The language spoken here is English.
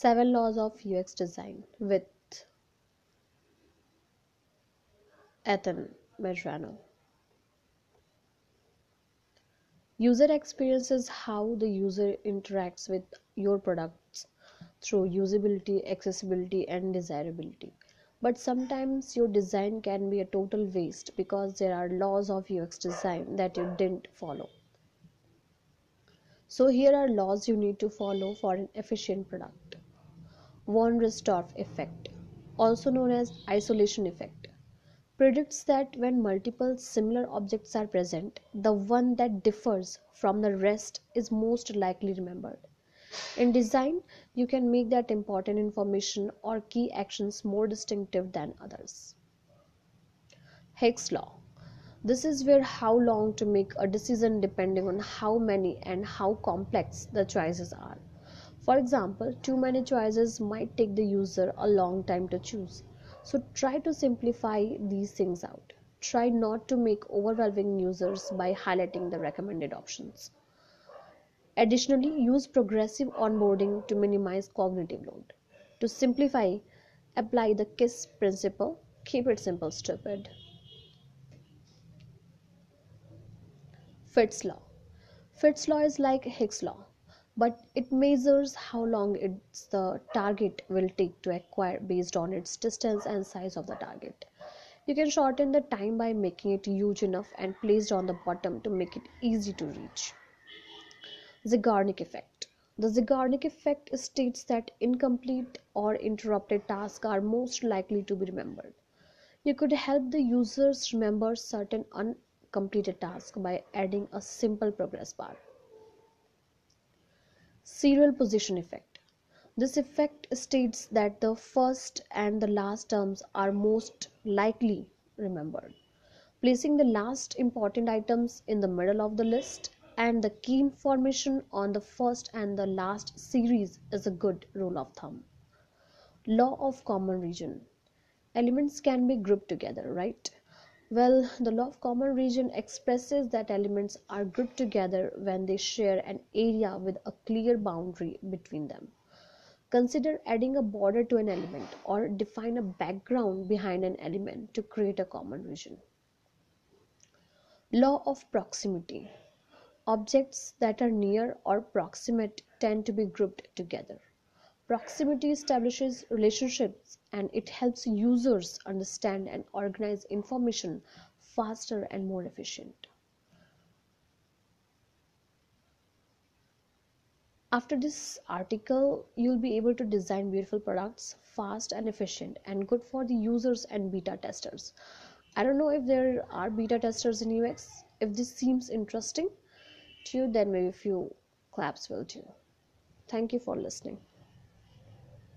Seven Laws of UX Design with Ethan Medrano. User experience is how the user interacts with your products through usability, accessibility, and desirability. But sometimes your design can be a total waste because there are laws of UX design that you didn't follow. So, here are laws you need to follow for an efficient product. Von Restorff effect, also known as isolation effect, predicts that when multiple similar objects are present, the one that differs from the rest is most likely remembered. In design, you can make that important information or key actions more distinctive than others. Hicks law. This is where how long to make a decision depending on how many and how complex the choices are. For example, too many choices might take the user a long time to choose. So try to simplify these things out. Try not to make overwhelming users by highlighting the recommended options. Additionally, use progressive onboarding to minimize cognitive load. To simplify, apply the KISS principle keep it simple, stupid. Fitts law. Fitts law is like Hicks law, but it measures how long it's the target will take to acquire based on its distance and size of the target. You can shorten the time by making it huge enough and placed on the bottom to make it easy to reach. Zeigarnik effect. The Zeigarnik effect states that incomplete or interrupted tasks are most likely to be remembered. You could help the users remember certain uncompleted tasks by adding a simple progress bar. Serial position effect. This effect states that the first and the last terms are most likely remembered. Placing the last important items in the middle of the list and the key information on the first and the last series is a good rule of thumb. Law of common region. Elements can be grouped together, right? Well, the law of common region expresses that elements are grouped together when they share an area with a clear boundary between them. Consider adding a border to an element or define a background behind an element to create a common region. Law of proximity. Objects that are near or proximate tend to be grouped together. Proximity establishes relationships and it helps users understand and organize information faster and more efficient. After this article, you'll be able to design beautiful products fast and efficient and good for the users and beta testers. I don't know if there are beta testers in UX. If this seems interesting to you, then maybe a few claps will do. Thank you for listening.